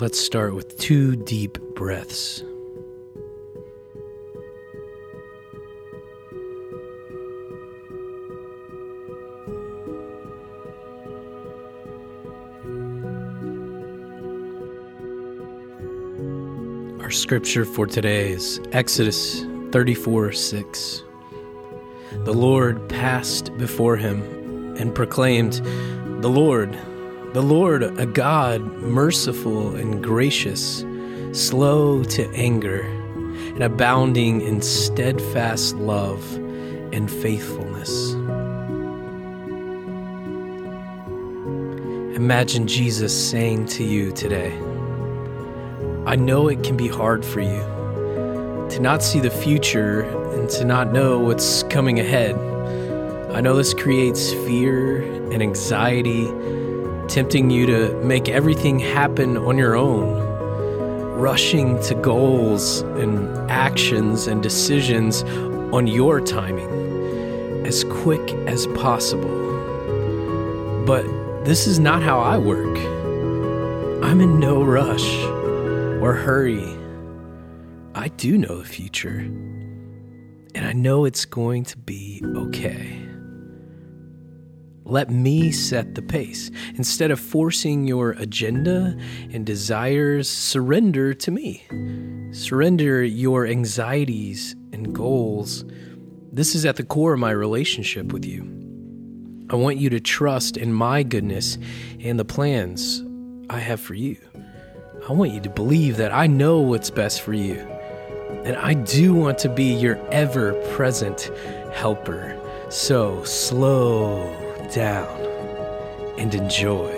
Let's start with two deep breaths. Our scripture for today is Exodus 34 6. The Lord passed before him and proclaimed, The Lord, the Lord, a God merciful and gracious, slow to anger, and abounding in steadfast love and faithfulness. Imagine Jesus saying to you today, I know it can be hard for you to not see the future and to not know what's coming ahead. I know this creates fear and anxiety, tempting you to make everything happen on your own, rushing to goals and actions and decisions on your timing as quick as possible. But this is not how I work. I'm in no rush or hurry. I do know the future, and I know it's going to be okay. Let me set the pace. Instead of forcing your agenda and desires, surrender to me. Surrender your anxieties and goals. This is at the core of my relationship with you. I want you to trust in my goodness and the plans I have for you. I want you to believe that I know what's best for you. And I do want to be your ever present helper. So slow down and enjoy.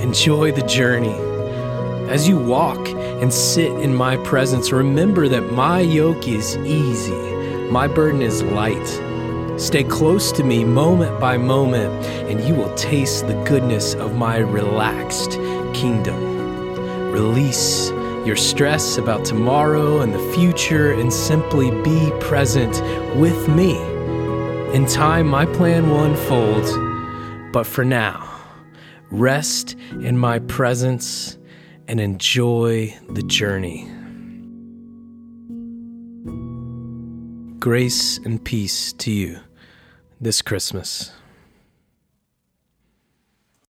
Enjoy the journey. As you walk and sit in my presence, remember that my yoke is easy, my burden is light. Stay close to me moment by moment, and you will taste the goodness of my relaxed kingdom. Release your stress about tomorrow and the future and simply be present with me. In time, my plan will unfold, but for now, rest in my presence and enjoy the journey. Grace and peace to you this Christmas.